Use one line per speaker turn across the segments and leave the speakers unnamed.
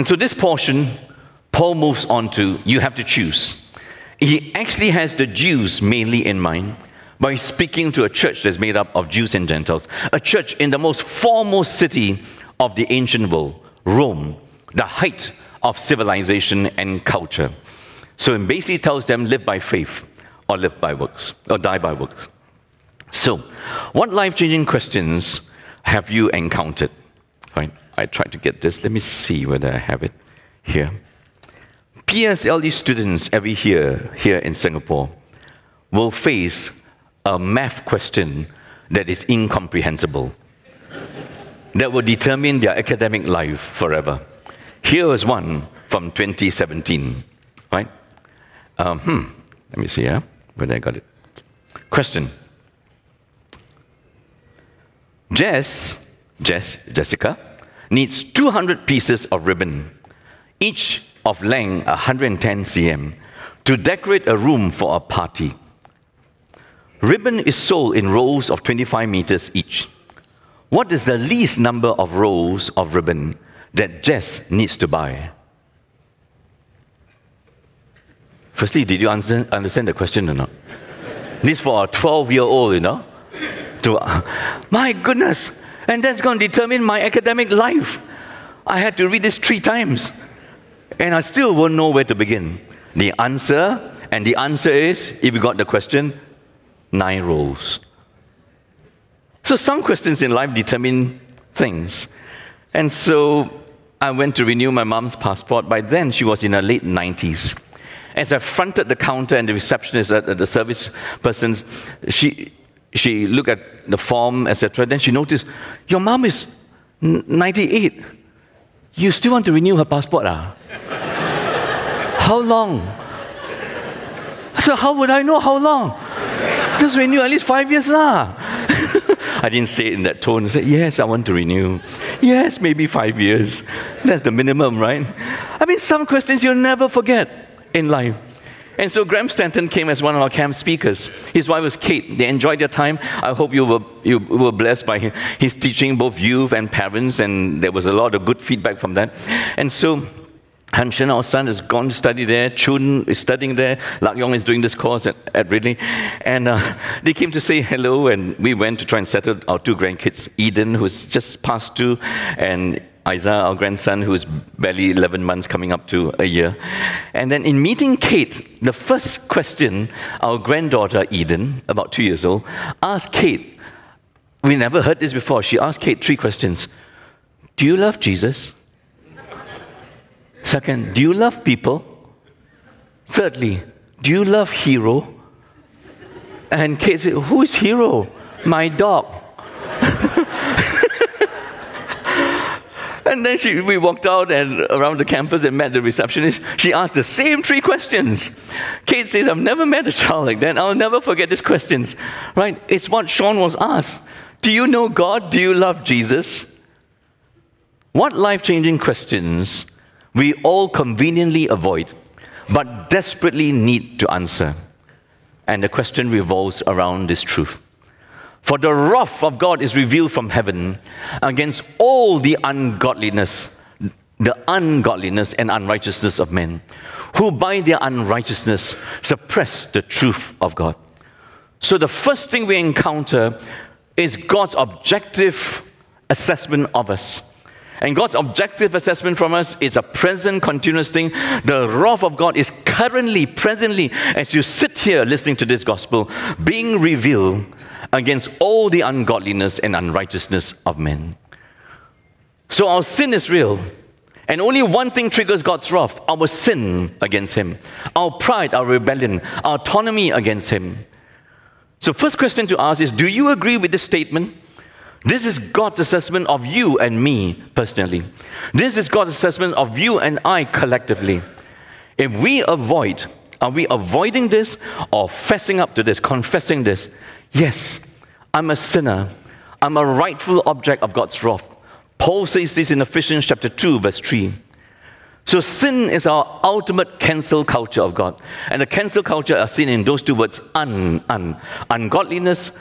And so this portion, Paul moves on to you have to choose. He actually has the Jews mainly in mind by speaking to a church that's made up of Jews and Gentiles, a church in the most foremost city of the ancient world, Rome, the height of civilization and culture. So it basically tells them live by faith or live by works or die by works. So, what life changing questions have you encountered? Right, I tried to get this. Let me see whether I have it here. PSLE students every year here in Singapore will face a math question that is incomprehensible, that will determine their academic life forever. Here is one from 2017, right? Um, hmm, let me see, yeah, whether I got it. Question. Jess, Jess, Jessica, needs 200 pieces of ribbon, each of length 110 cm to decorate a room for a party. Ribbon is sold in rolls of 25 meters each. What is the least number of rolls of ribbon that Jess needs to buy? Firstly, did you understand the question or not? this for a 12 year old, you know? To, my goodness, and that's going to determine my academic life. I had to read this three times and I still won't know where to begin. The answer, and the answer is, if you got the question, nine rows. So some questions in life determine things. And so I went to renew my mom's passport. By then, she was in her late 90s. As I fronted the counter and the receptionist, uh, the service persons, she, she looked at the form, etc. Then she noticed, Your mom is 98. You still want to renew her passport? Ah? how long? So how would I know how long? Just renew at least five years lah. I didn't say it in that tone. I said, yes, I want to renew. Yes, maybe five years. That's the minimum, right? I mean, some questions you'll never forget in life. And so Graham Stanton came as one of our camp speakers. His wife was Kate. They enjoyed their time. I hope you were, you were blessed by his teaching, both youth and parents, and there was a lot of good feedback from that. And so Han Shen, our son, has gone to study there. Chun is studying there. Lak Yong is doing this course at, at Ridley. And uh, they came to say hello, and we went to try and settle our two grandkids Eden, who's just past two, and Isaiah, our grandson, who's barely 11 months, coming up to a year. And then in meeting Kate, the first question our granddaughter Eden, about two years old, asked Kate, we never heard this before. She asked Kate three questions Do you love Jesus? Second, do you love people? Thirdly, do you love Hero? And Kate said, Who is Hero? My dog. and then she, we walked out and around the campus and met the receptionist. She asked the same three questions. Kate says, I've never met a child like that. I'll never forget these questions. Right? It's what Sean was asked. Do you know God? Do you love Jesus? What life changing questions we all conveniently avoid, but desperately need to answer. And the question revolves around this truth. For the wrath of God is revealed from heaven against all the ungodliness, the ungodliness and unrighteousness of men, who by their unrighteousness suppress the truth of God. So the first thing we encounter is God's objective assessment of us. And God's objective assessment from us is a present, continuous thing. The wrath of God is currently, presently, as you sit here listening to this gospel, being revealed against all the ungodliness and unrighteousness of men. So our sin is real. And only one thing triggers God's wrath our sin against Him, our pride, our rebellion, our autonomy against Him. So, first question to ask is Do you agree with this statement? This is God's assessment of you and me personally. This is God's assessment of you and I collectively. If we avoid, are we avoiding this or fessing up to this, confessing this? Yes, I'm a sinner. I'm a rightful object of God's wrath. Paul says this in Ephesians chapter 2, verse 3. So sin is our ultimate cancel culture of God. And the cancel culture are seen in those two words, un, un. Ungodliness,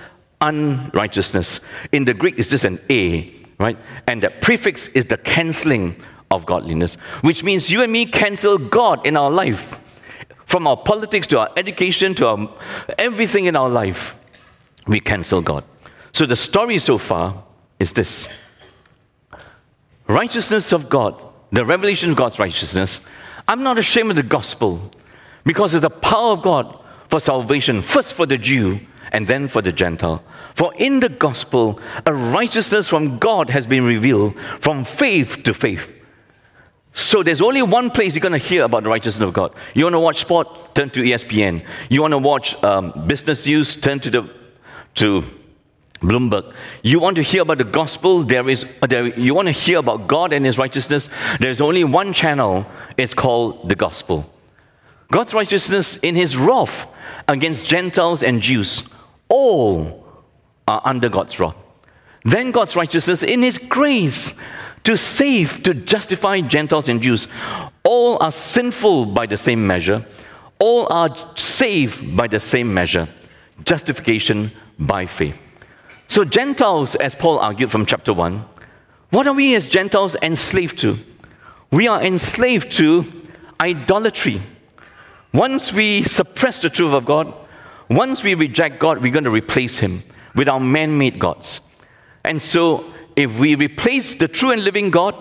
unrighteousness. In the Greek, it's just an A, right? And the prefix is the canceling of godliness, which means you and me cancel God in our life. From our politics to our education to our, everything in our life, we cancel God. So the story so far is this righteousness of God, the revelation of God's righteousness. I'm not ashamed of the gospel because it's the power of God for salvation, first for the Jew and then for the Gentile. For in the gospel, a righteousness from God has been revealed from faith to faith. So there's only one place you're going to hear about the righteousness of God. You want to watch sport? Turn to ESPN. You want to watch um, business news? Turn to the to Bloomberg. You want to hear about the gospel? There is. There, you want to hear about God and His righteousness? There's only one channel. It's called the gospel. God's righteousness in His wrath against Gentiles and Jews. All are under God's wrath. Then God's righteousness in His grace to save, to justify Gentiles and Jews. All are sinful by the same measure. All are saved by the same measure. Justification by faith. So, Gentiles, as Paul argued from chapter 1, what are we as Gentiles enslaved to? We are enslaved to idolatry. Once we suppress the truth of God, once we reject God, we're going to replace Him with our man made gods. And so, if we replace the true and living God,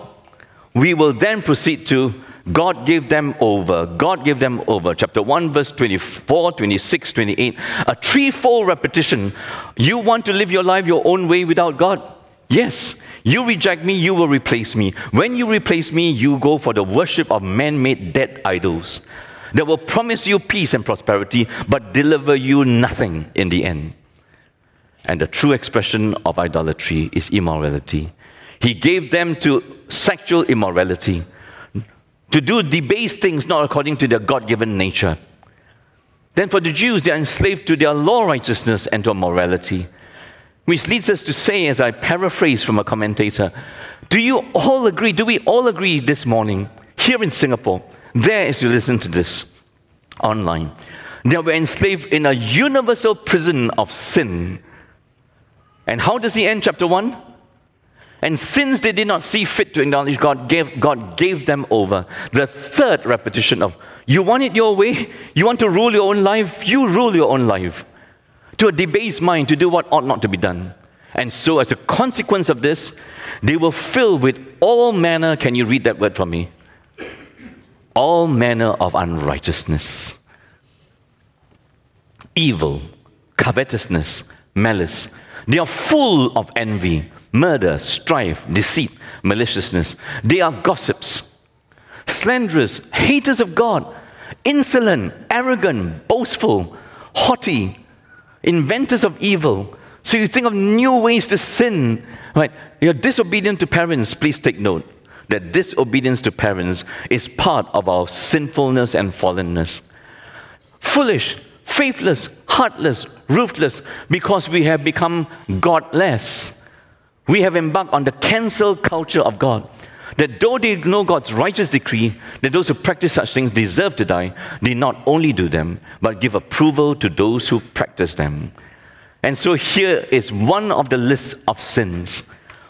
we will then proceed to God gave them over. God gave them over. Chapter 1, verse 24, 26, 28. A threefold repetition. You want to live your life your own way without God? Yes. You reject me, you will replace me. When you replace me, you go for the worship of man made dead idols that will promise you peace and prosperity, but deliver you nothing in the end. And the true expression of idolatry is immorality. He gave them to sexual immorality, to do debased things not according to their God given nature. Then for the Jews, they are enslaved to their law righteousness and to morality. Which leads us to say, as I paraphrase from a commentator, do you all agree, do we all agree this morning, here in Singapore, there as you listen to this online, that we're enslaved in a universal prison of sin and how does he end chapter 1? And since they did not see fit to acknowledge God, gave, God gave them over. The third repetition of, you want it your way? You want to rule your own life? You rule your own life. To a debased mind to do what ought not to be done. And so, as a consequence of this, they will fill with all manner, can you read that word for me? All manner of unrighteousness, evil, covetousness, malice they are full of envy, murder, strife, deceit, maliciousness. They are gossips, slanderers, haters of God, insolent, arrogant, boastful, haughty, inventors of evil. So you think of new ways to sin, right? You're disobedient to parents. Please take note that disobedience to parents is part of our sinfulness and fallenness. Foolish, faithless, heartless, ruthless, because we have become godless. We have embarked on the cancel culture of God. That though they know God's righteous decree, that those who practice such things deserve to die, they not only do them, but give approval to those who practice them. And so here is one of the lists of sins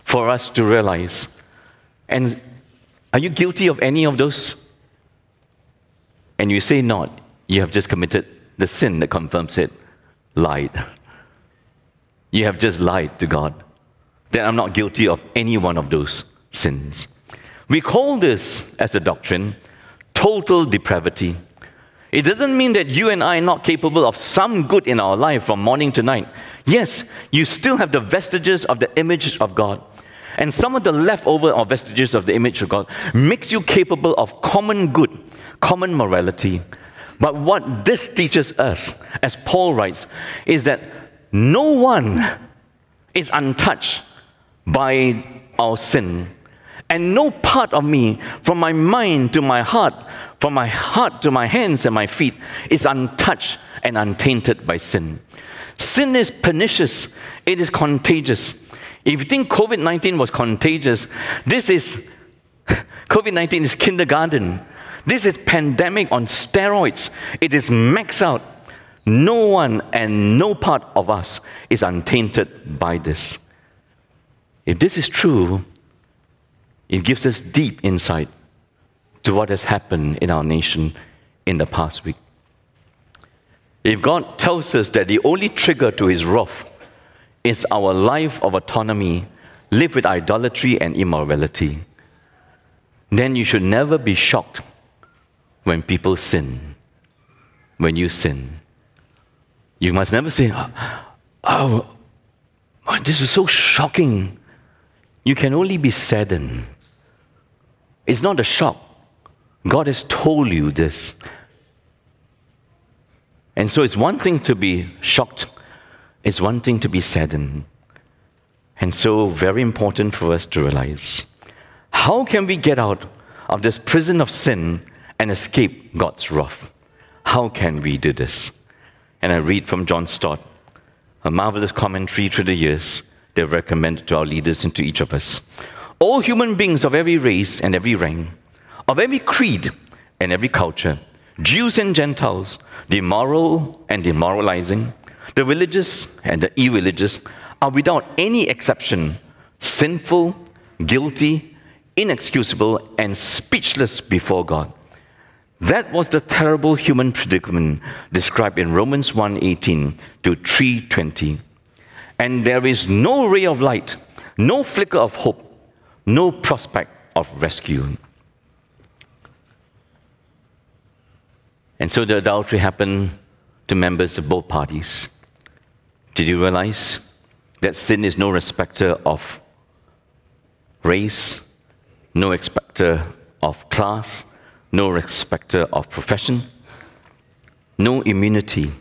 for us to realize. And are you guilty of any of those? And you say not, you have just committed the sin that confirms it, lied. You have just lied to God. That I'm not guilty of any one of those sins. We call this, as a doctrine, total depravity. It doesn't mean that you and I are not capable of some good in our life from morning to night. Yes, you still have the vestiges of the image of God. And some of the leftover or vestiges of the image of God makes you capable of common good, common morality, but what this teaches us, as Paul writes, is that no one is untouched by our sin. And no part of me, from my mind to my heart, from my heart to my hands and my feet, is untouched and untainted by sin. Sin is pernicious, it is contagious. If you think COVID 19 was contagious, this is COVID 19 is kindergarten. This is pandemic on steroids. It is max out. No one and no part of us is untainted by this. If this is true, it gives us deep insight to what has happened in our nation in the past week. If God tells us that the only trigger to his wrath is our life of autonomy, live with idolatry and immorality, then you should never be shocked when people sin, when you sin. You must never say, Oh, this is so shocking. You can only be saddened. It's not a shock. God has told you this. And so it's one thing to be shocked, it's one thing to be saddened. And so, very important for us to realize how can we get out of this prison of sin and escape God's wrath? How can we do this? And I read from John Stott, a marvelous commentary through the years they've recommended to our leaders and to each of us. All human beings of every race and every rank, of every creed and every culture, Jews and Gentiles, the moral and demoralizing, the religious and the irreligious, are without any exception sinful, guilty, inexcusable, and speechless before God. That was the terrible human predicament described in Romans 1:18 to 3:20. And there is no ray of light, no flicker of hope, no prospect of rescue. And so the adultery happened to members of both parties. Did you realize that sin is no respecter of race, no respecter of class, no respecter of profession, no immunity?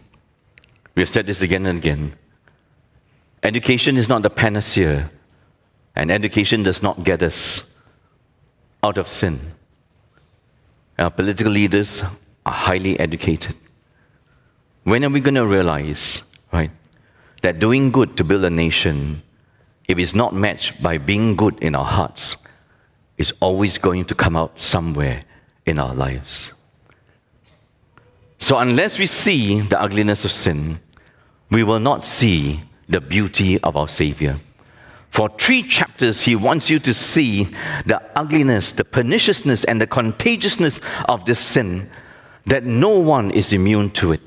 We have said this again and again. Education is not the panacea, and education does not get us out of sin. Our political leaders are highly educated. When are we going to realize, right, that doing good to build a nation, if it's not matched by being good in our hearts, is always going to come out somewhere in our lives? So, unless we see the ugliness of sin, we will not see the beauty of our Savior. For three chapters, he wants you to see the ugliness, the perniciousness, and the contagiousness of this sin that no one is immune to it.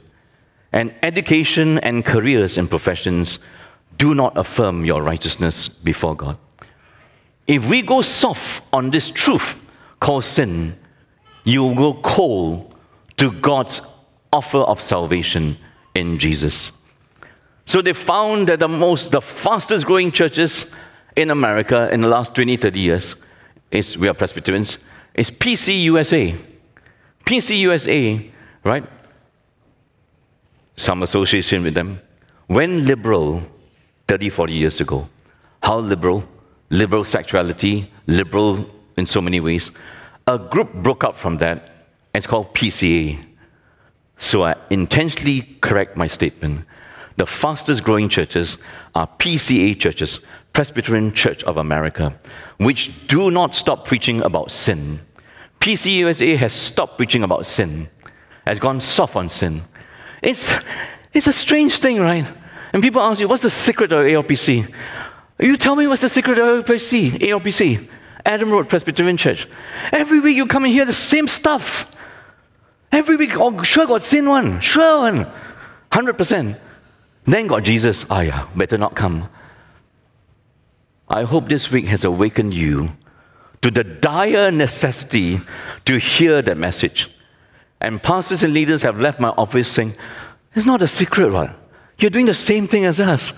And education and careers and professions do not affirm your righteousness before God. If we go soft on this truth called sin, you will go cold to God's offer of salvation in Jesus. So they found that the most, the fastest growing churches in America in the last 20, 30 years is, we are Presbyterians, is PCUSA. PCUSA, right? Some association with them. When liberal 30, 40 years ago, how liberal? Liberal sexuality, liberal in so many ways. A group broke up from that, it's called PCA. So I intentionally correct my statement. The fastest growing churches are PCA churches, Presbyterian Church of America, which do not stop preaching about sin. PCUSA has stopped preaching about sin, has gone soft on sin. It's, it's a strange thing, right? And people ask you, what's the secret of ARPC? You tell me what's the secret of ARPC, ARPC, Adam Road Presbyterian Church. Every week you come and hear the same stuff. Every week, oh, sure got sin one, sure one, 100%. Then got Jesus, ah yeah, better not come. I hope this week has awakened you to the dire necessity to hear that message. And pastors and leaders have left my office saying, It's not a secret, right? You're doing the same thing as us.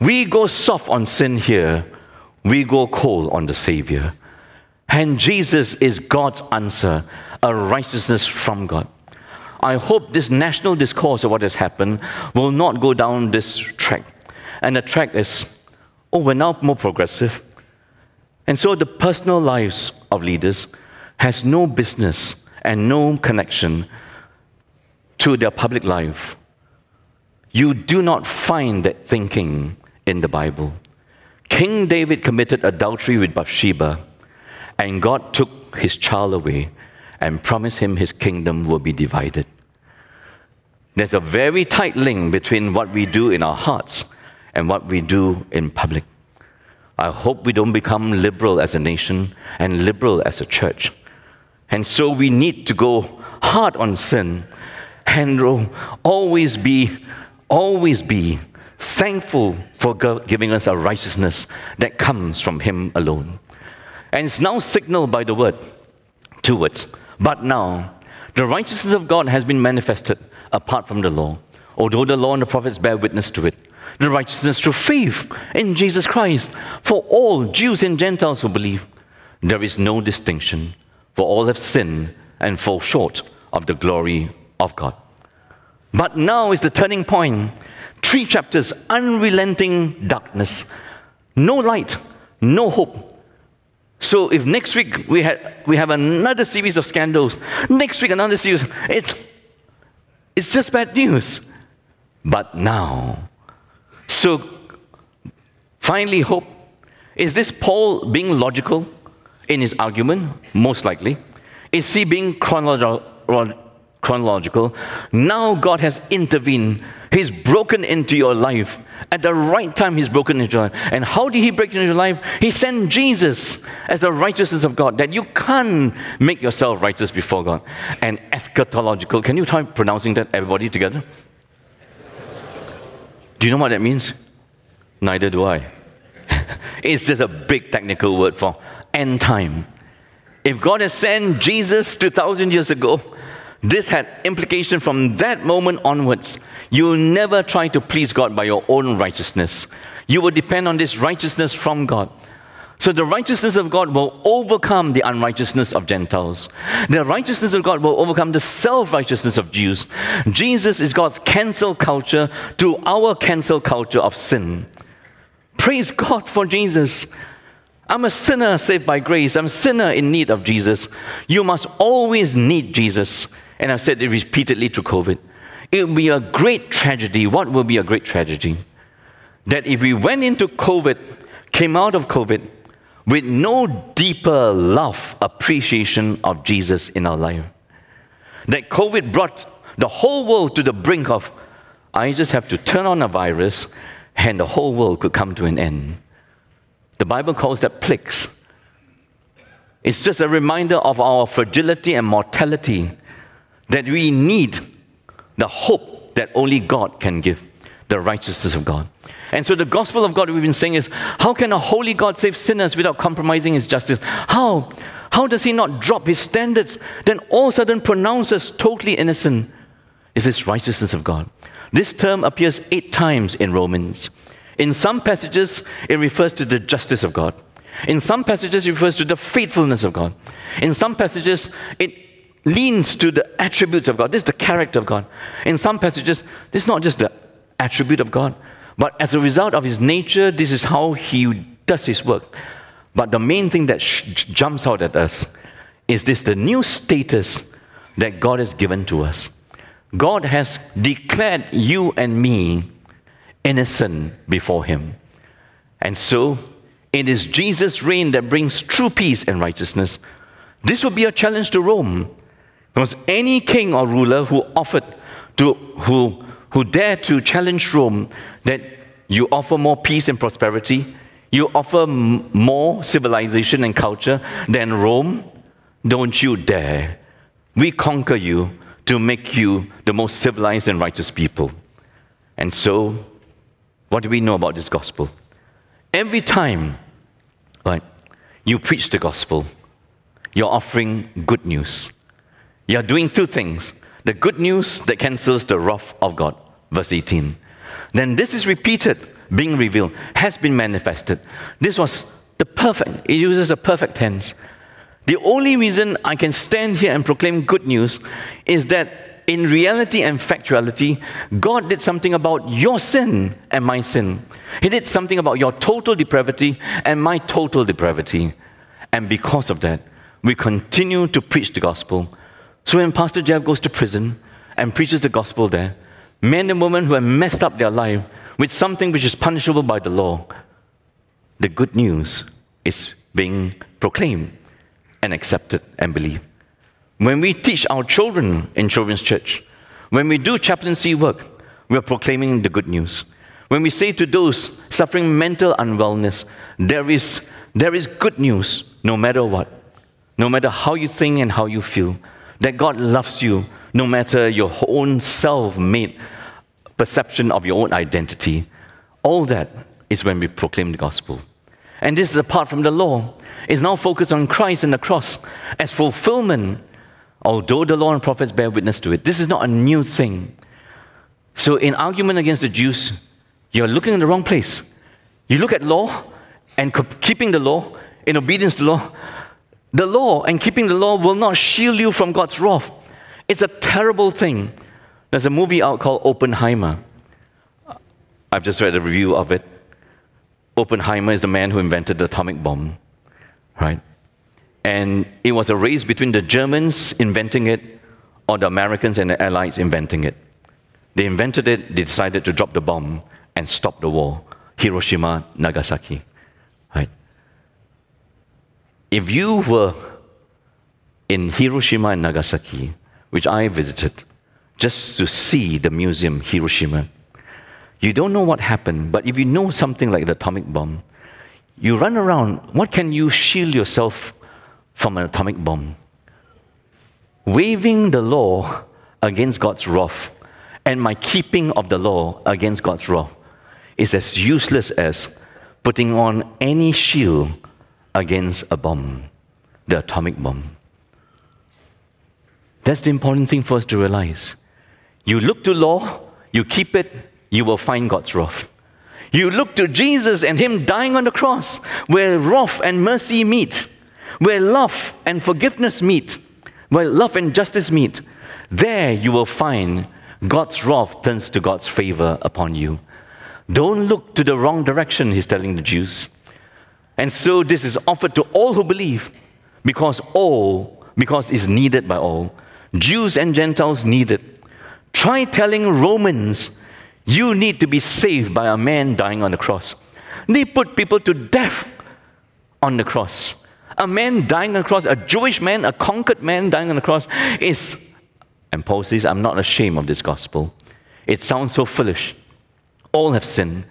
We go soft on sin here, we go cold on the Savior. And Jesus is God's answer, a righteousness from God. I hope this national discourse of what has happened will not go down this track. And the track is, oh, we're now more progressive. And so the personal lives of leaders has no business and no connection to their public life. You do not find that thinking in the Bible. King David committed adultery with Bathsheba, and God took his child away and promised him his kingdom will be divided. There's a very tight link between what we do in our hearts and what we do in public. I hope we don't become liberal as a nation and liberal as a church. And so we need to go hard on sin and always be, always be thankful for God giving us a righteousness that comes from Him alone. And it's now signaled by the word, two words. But now, the righteousness of God has been manifested apart from the law, although the law and the prophets bear witness to it. The righteousness through faith in Jesus Christ for all Jews and Gentiles who believe. There is no distinction, for all have sinned and fall short of the glory of God. But now is the turning point. Three chapters, unrelenting darkness, no light, no hope. So if next week we, had, we have another series of scandals, next week another series, it's, it's just bad news. But now, so finally, hope. Is this Paul being logical in his argument? Most likely. Is he being chronological? Chronological. Now God has intervened. He's broken into your life. At the right time, He's broken into your life. And how did He break into your life? He sent Jesus as the righteousness of God, that you can't make yourself righteous before God. And eschatological. Can you try pronouncing that, everybody together? Do you know what that means? Neither do I. it's just a big technical word for end time. If God has sent Jesus 2,000 years ago, this had implication from that moment onwards. You'll never try to please God by your own righteousness. You will depend on this righteousness from God. So the righteousness of God will overcome the unrighteousness of Gentiles. The righteousness of God will overcome the self righteousness of Jews. Jesus is God's cancel culture to our cancel culture of sin. Praise God for Jesus. I'm a sinner saved by grace. I'm a sinner in need of Jesus. You must always need Jesus and I've said it repeatedly through COVID, it will be a great tragedy. What will be a great tragedy? That if we went into COVID, came out of COVID, with no deeper love, appreciation of Jesus in our life. That COVID brought the whole world to the brink of, I just have to turn on a virus and the whole world could come to an end. The Bible calls that plagues. It's just a reminder of our fragility and mortality that we need the hope that only God can give, the righteousness of God. And so the gospel of God we've been saying is how can a holy God save sinners without compromising his justice? How? How does he not drop his standards, then all of a sudden pronounce us totally innocent? Is this righteousness of God? This term appears eight times in Romans. In some passages, it refers to the justice of God. In some passages, it refers to the faithfulness of God. In some passages, it leans to the attributes of God. This is the character of God. In some passages, this is not just the attribute of God, but as a result of his nature, this is how he does his work. But the main thing that sh- jumps out at us is this the new status that God has given to us. God has declared you and me innocent before him. And so, it is Jesus' reign that brings true peace and righteousness. This will be a challenge to Rome because any king or ruler who offered to, who, who dared to challenge Rome that you offer more peace and prosperity, you offer m- more civilization and culture than Rome, don't you dare. We conquer you to make you the most civilized and righteous people. And so, what do we know about this gospel? Every time, right, you preach the gospel, you're offering good news. You're doing two things the good news that cancels the wrath of God, verse 18. Then this is repeated, being revealed, has been manifested. This was the perfect, it uses a perfect tense. The only reason I can stand here and proclaim good news is that in reality and factuality, God did something about your sin and my sin. He did something about your total depravity and my total depravity. And because of that, we continue to preach the gospel so when Pastor Jeff goes to prison and preaches the gospel there, men and women who have messed up their life with something which is punishable by the law, the good news is being proclaimed and accepted and believed. When we teach our children in children's church, when we do chaplaincy work, we are proclaiming the good news. When we say to those suffering mental unwellness, there is, there is good news no matter what, no matter how you think and how you feel, that God loves you no matter your own self made perception of your own identity. All that is when we proclaim the gospel. And this is apart from the law. It's now focused on Christ and the cross as fulfillment, although the law and prophets bear witness to it. This is not a new thing. So, in argument against the Jews, you're looking in the wrong place. You look at law and keeping the law in obedience to law. The law and keeping the law will not shield you from God's wrath. It's a terrible thing. There's a movie out called Oppenheimer. I've just read a review of it. Oppenheimer is the man who invented the atomic bomb, right? And it was a race between the Germans inventing it or the Americans and the Allies inventing it. They invented it, they decided to drop the bomb and stop the war. Hiroshima, Nagasaki. If you were in Hiroshima and Nagasaki, which I visited, just to see the museum, Hiroshima, you don't know what happened, but if you know something like the atomic bomb, you run around, what can you shield yourself from an atomic bomb? Waving the law against God's wrath and my keeping of the law against God's wrath is as useless as putting on any shield against a bomb, the atomic bomb. That's the important thing for us to realize. You look to law, you keep it, you will find God's wrath. You look to Jesus and Him dying on the cross, where wrath and mercy meet, where love and forgiveness meet, where love and justice meet. There you will find God's wrath turns to God's favor upon you. Don't look to the wrong direction, he's telling the Jews. And so this is offered to all who believe, because all, because it's needed by all. Jews and Gentiles need it. Try telling Romans, you need to be saved by a man dying on the cross. They put people to death on the cross. A man dying on the cross, a Jewish man, a conquered man dying on the cross, is, and Paul says, I'm not ashamed of this gospel. It sounds so foolish. All have sinned.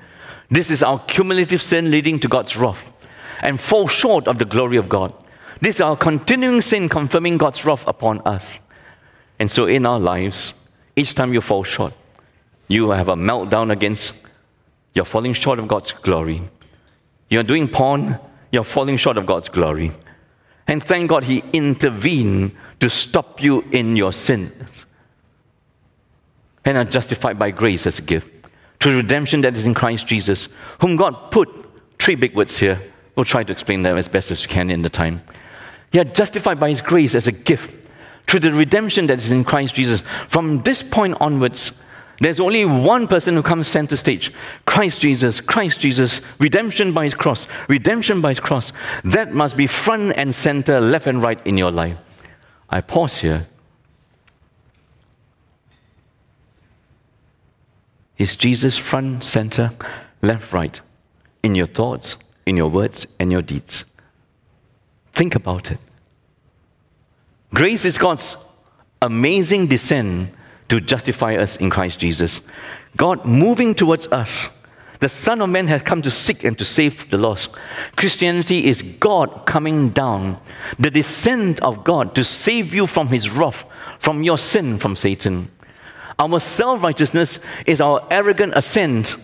This is our cumulative sin leading to God's wrath and fall short of the glory of God. This is our continuing sin confirming God's wrath upon us. And so in our lives, each time you fall short, you have a meltdown against, you're falling short of God's glory. You're doing porn, you're falling short of God's glory. And thank God He intervened to stop you in your sins and are justified by grace as a gift through redemption that is in Christ Jesus, whom God put, three big words here. We'll try to explain them as best as we can in the time. You are justified by His grace as a gift through the redemption that is in Christ Jesus. From this point onwards, there's only one person who comes center stage Christ Jesus, Christ Jesus, redemption by His cross, redemption by His cross. That must be front and center, left and right in your life. I pause here Is Jesus front, center, left, right in your thoughts, in your words, and your deeds? Think about it. Grace is God's amazing descent to justify us in Christ Jesus. God moving towards us. The Son of Man has come to seek and to save the lost. Christianity is God coming down, the descent of God to save you from His wrath, from your sin, from Satan. Our self righteousness is our arrogant ascent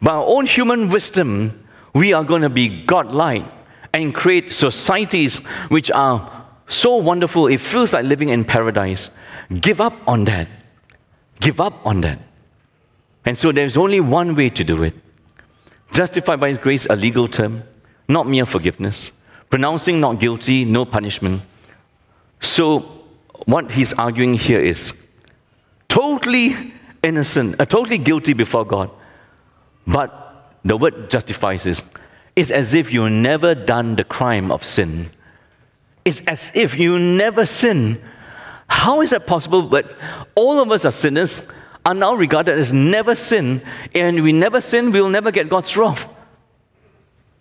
By our own human wisdom, we are going to be godlike and create societies which are so wonderful, it feels like living in paradise. Give up on that. Give up on that. And so there's only one way to do it. Justified by His grace, a legal term, not mere forgiveness. Pronouncing not guilty, no punishment. So, what he's arguing here is totally innocent, uh, totally guilty before God. But the word justifies is, it's as if you never done the crime of sin. It's as if you never sin. How is that possible that all of us are sinners, are now regarded as never sin, and we never sin, we'll never get God's wrath?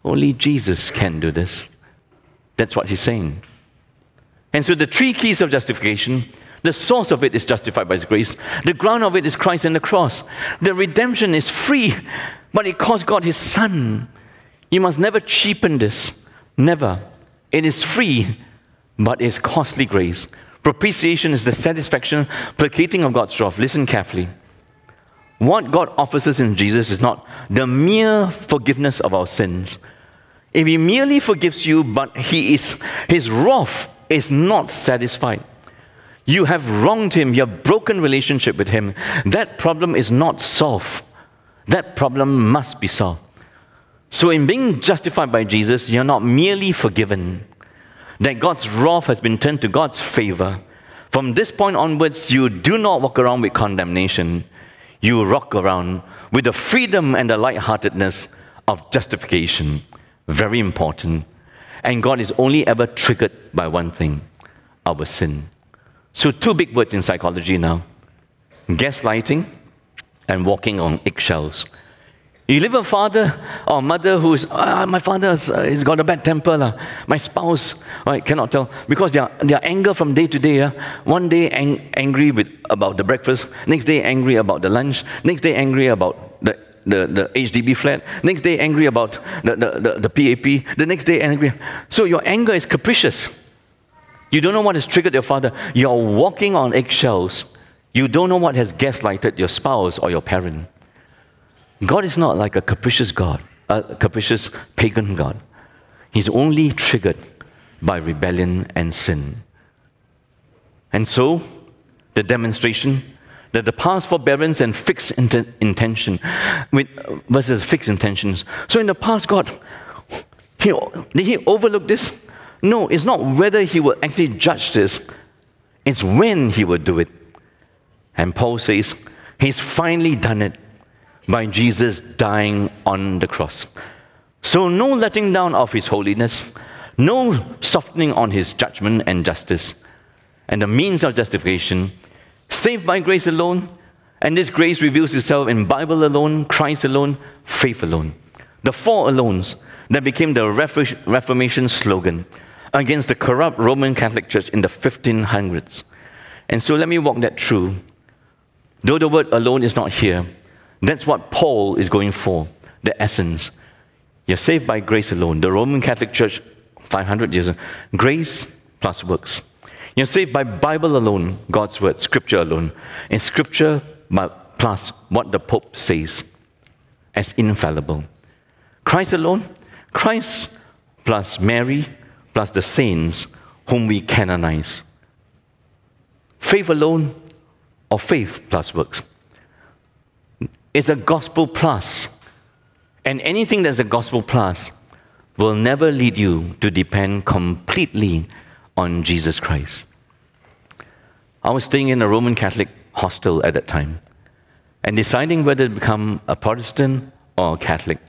Only Jesus can do this. That's what he's saying. And so the three keys of justification the source of it is justified by His grace. The ground of it is Christ and the cross. The redemption is free. But it cost God His Son. You must never cheapen this. Never. It is free, but it's costly grace. Propitiation is the satisfaction, placating of God's wrath. Listen carefully. What God offers us in Jesus is not the mere forgiveness of our sins. If He merely forgives you, but He is His wrath is not satisfied. You have wronged Him, you have broken relationship with Him. That problem is not solved. That problem must be solved. So, in being justified by Jesus, you're not merely forgiven, that God's wrath has been turned to God's favor. From this point onwards, you do not walk around with condemnation. You walk around with the freedom and the lightheartedness of justification. Very important. And God is only ever triggered by one thing our sin. So, two big words in psychology now gaslighting and walking on eggshells. You live a father or mother who's, ah, my father has uh, he's got a bad temper. La. My spouse, I cannot tell. Because their, their anger from day to day, uh, one day ang- angry with, about the breakfast, next day angry about the lunch, next day angry about the, the, the HDB flat, next day angry about the, the, the, the PAP, the next day angry. So your anger is capricious. You don't know what has triggered your father. You're walking on eggshells. You don't know what has gaslighted your spouse or your parent. God is not like a capricious God, a capricious pagan God. He's only triggered by rebellion and sin. And so, the demonstration that the past forbearance and fixed int- intention versus fixed intentions. So, in the past, God, he, did He overlook this? No, it's not whether He will actually judge this, it's when He will do it. And Paul says, He's finally done it by Jesus dying on the cross. So, no letting down of his holiness, no softening on his judgment and justice, and the means of justification, saved by grace alone, and this grace reveals itself in Bible alone, Christ alone, faith alone. The four alones that became the Reformation slogan against the corrupt Roman Catholic Church in the 1500s. And so let me walk that through. Though the word alone is not here, that's what Paul is going for, the essence. You're saved by grace alone. The Roman Catholic Church, 500 years grace plus works. You're saved by Bible alone, God's word, Scripture alone. And Scripture plus what the Pope says as infallible. Christ alone, Christ plus Mary plus the saints whom we canonize. Faith alone or faith plus works It's a gospel plus. And anything that's a gospel plus will never lead you to depend completely on Jesus Christ. I was staying in a Roman Catholic hostel at that time and deciding whether to become a Protestant or a Catholic.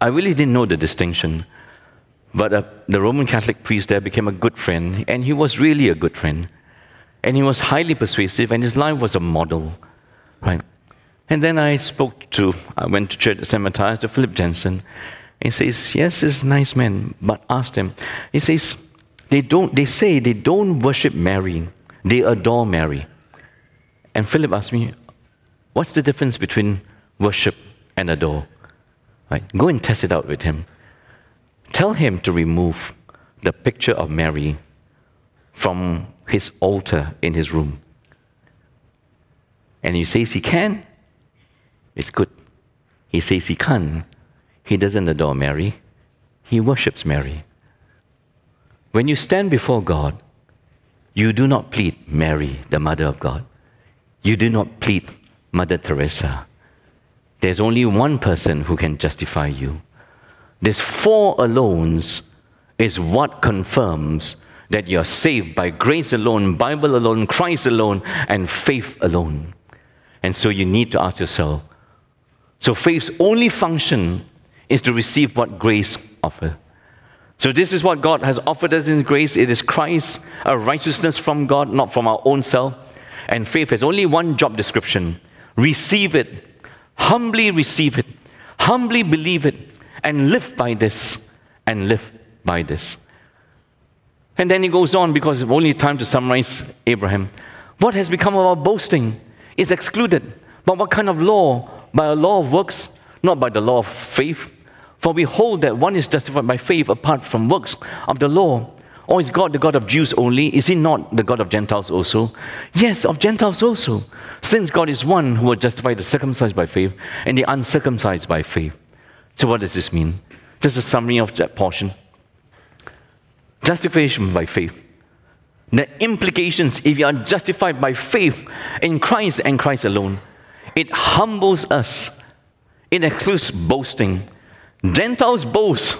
I really didn't know the distinction. But uh, the Roman Catholic priest there became a good friend, and he was really a good friend. And he was highly persuasive, and his life was a model. Right? And then I spoke to, I went to church at to Philip Jensen. He says, Yes, he's a nice man, but asked him. He says, they, don't, they say they don't worship Mary, they adore Mary. And Philip asked me, What's the difference between worship and adore? Right, go and test it out with him. Tell him to remove the picture of Mary from his altar in his room. And he says he can, it's good. He says he can't. He doesn't adore Mary, he worships Mary. When you stand before God, you do not plead Mary, the Mother of God. You do not plead Mother Teresa. There's only one person who can justify you. This four alones is what confirms that you're saved by grace alone, Bible alone, Christ alone, and faith alone. And so you need to ask yourself, so faith's only function is to receive what grace offers. So this is what God has offered us in grace. It is Christ, a righteousness from God, not from our own self. And faith has only one job description. Receive it. Humbly receive it. Humbly believe it. And live by this. And live by this. And then he goes on because only time to summarize Abraham. What has become of our boasting is excluded. But what kind of law by a law of works, not by the law of faith. For we hold that one is justified by faith apart from works of the law. Or is God the God of Jews only? Is he not the God of Gentiles also? Yes, of Gentiles also. Since God is one who will justify the circumcised by faith and the uncircumcised by faith. So, what does this mean? Just a summary of that portion. Justification by faith. The implications, if you are justified by faith in Christ and Christ alone, it humbles us. It excludes boasting. Gentiles boast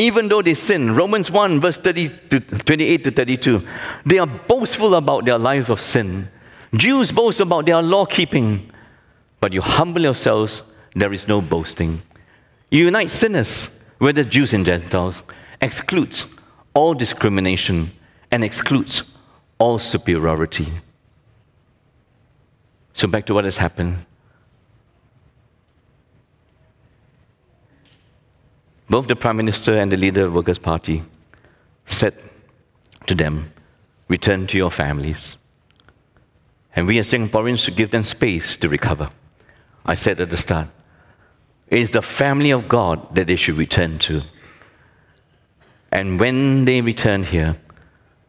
even though they sin. Romans 1, verse 30 to 28 to 32. They are boastful about their life of sin. Jews boast about their law keeping. But you humble yourselves, there is no boasting. You unite sinners, whether Jews and Gentiles, excludes all discrimination and excludes all superiority. So, back to what has happened. Both the Prime Minister and the leader of the Workers' Party said to them, Return to your families. And we as Singaporeans should give them space to recover. I said at the start, it is the family of God that they should return to. And when they return here,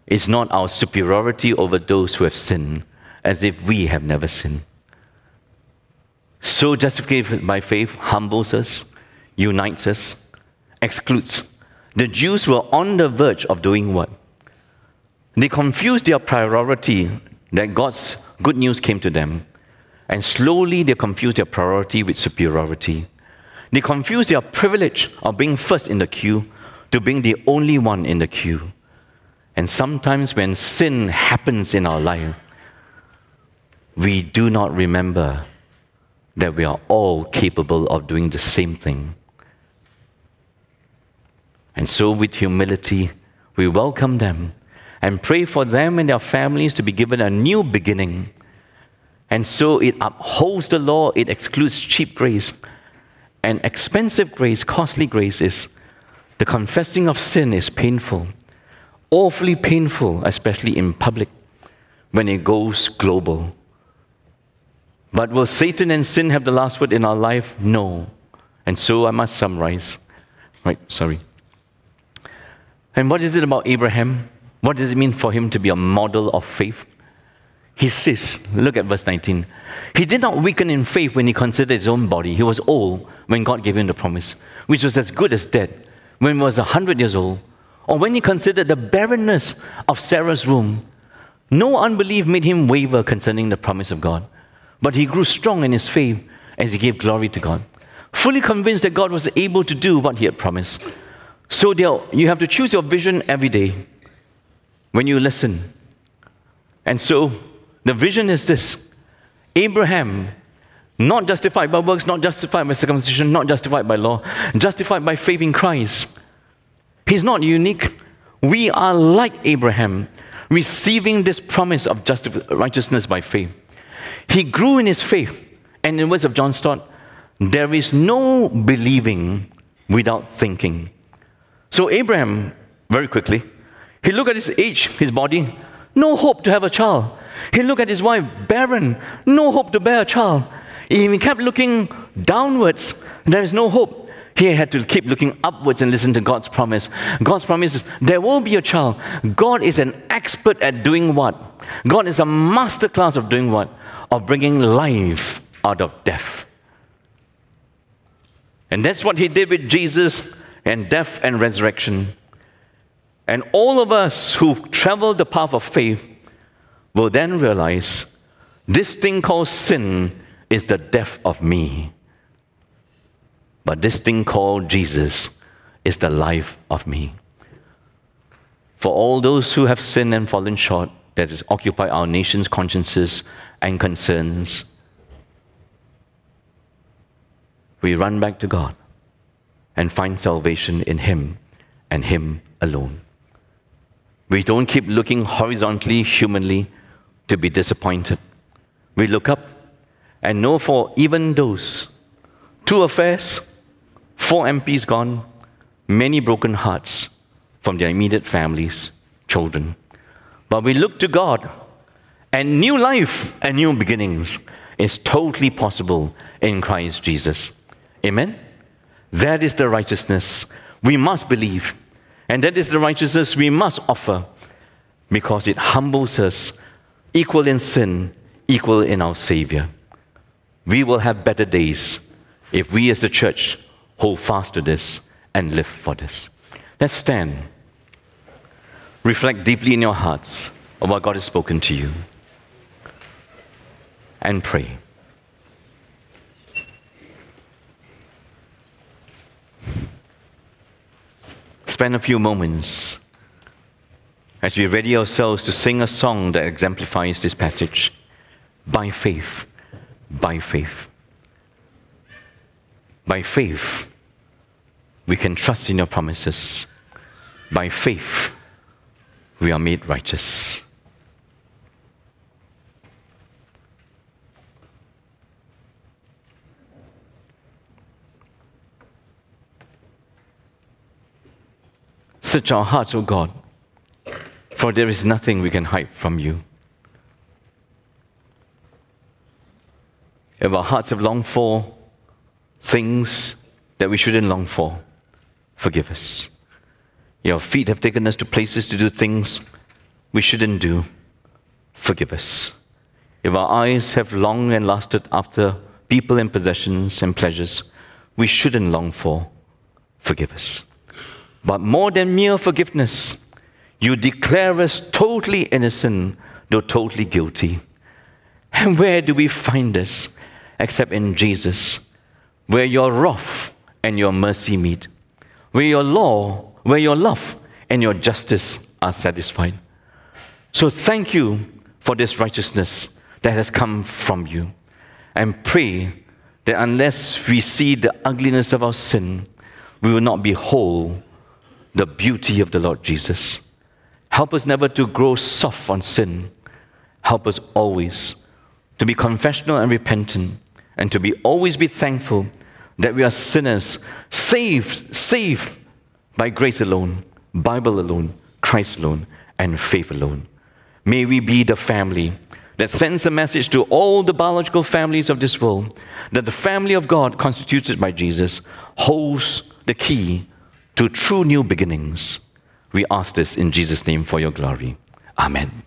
it's not our superiority over those who have sinned, as if we have never sinned. So justification by faith humbles us, unites us, excludes. The Jews were on the verge of doing what? They confused their priority that God's good news came to them, and slowly they confused their priority with superiority. They confused their privilege of being first in the queue to being the only one in the queue. And sometimes when sin happens in our life, we do not remember that we are all capable of doing the same thing. And so, with humility, we welcome them and pray for them and their families to be given a new beginning. And so, it upholds the law, it excludes cheap grace. And expensive grace, costly grace, is the confessing of sin is painful, awfully painful, especially in public when it goes global. But will Satan and sin have the last word in our life? No. And so I must summarize. Right, sorry. And what is it about Abraham? What does it mean for him to be a model of faith? He says, look at verse 19. He did not weaken in faith when he considered his own body. He was old when God gave him the promise, which was as good as dead when he was 100 years old, or when he considered the barrenness of Sarah's womb. No unbelief made him waver concerning the promise of God, but he grew strong in his faith as he gave glory to God, fully convinced that God was able to do what he had promised. So dear, you have to choose your vision every day when you listen. And so the vision is this Abraham, not justified by works, not justified by circumcision, not justified by law, justified by faith in Christ. He's not unique. We are like Abraham, receiving this promise of justif- righteousness by faith. He grew in his faith. And in words of John Stott, there is no believing without thinking. So Abraham, very quickly, he looked at his age, his body, no hope to have a child. He looked at his wife, barren, no hope to bear a child. He kept looking downwards, there is no hope. He had to keep looking upwards and listen to God's promise. God's promise is there will be a child. God is an expert at doing what? God is a master class of doing what? Of bringing life out of death. And that's what he did with Jesus and death and resurrection. And all of us who've traveled the path of faith will then realize this thing called sin is the death of me. But this thing called Jesus is the life of me. For all those who have sinned and fallen short, that has occupied our nation's consciences and concerns, we run back to God and find salvation in Him and Him alone. We don't keep looking horizontally, humanly, to be disappointed. We look up and know for even those two affairs, four MPs gone, many broken hearts from their immediate families, children. But we look to God, and new life and new beginnings is totally possible in Christ Jesus. Amen? That is the righteousness we must believe. And that is the righteousness we must offer because it humbles us, equal in sin, equal in our Savior. We will have better days if we as the church hold fast to this and live for this. Let's stand. Reflect deeply in your hearts of what God has spoken to you and pray. Spend a few moments as we ready ourselves to sing a song that exemplifies this passage by faith, by faith. By faith, we can trust in your promises. By faith, we are made righteous. Search our hearts, O God, for there is nothing we can hide from you. If our hearts have longed for things that we shouldn't long for, forgive us. Your feet have taken us to places to do things we shouldn't do, forgive us. If our eyes have longed and lusted after people and possessions and pleasures we shouldn't long for, forgive us. But more than mere forgiveness, you declare us totally innocent, though totally guilty. And where do we find this except in Jesus, where your wrath and your mercy meet, where your law, where your love and your justice are satisfied? So thank you for this righteousness that has come from you. And pray that unless we see the ugliness of our sin, we will not behold the beauty of the Lord Jesus. Help us never to grow soft on sin. Help us always to be confessional and repentant and to be always be thankful that we are sinners, saved, saved by grace alone, Bible alone, Christ alone, and faith alone. May we be the family that sends a message to all the biological families of this world that the family of God, constituted by Jesus, holds the key to true new beginnings. We ask this in Jesus' name for your glory. Amen.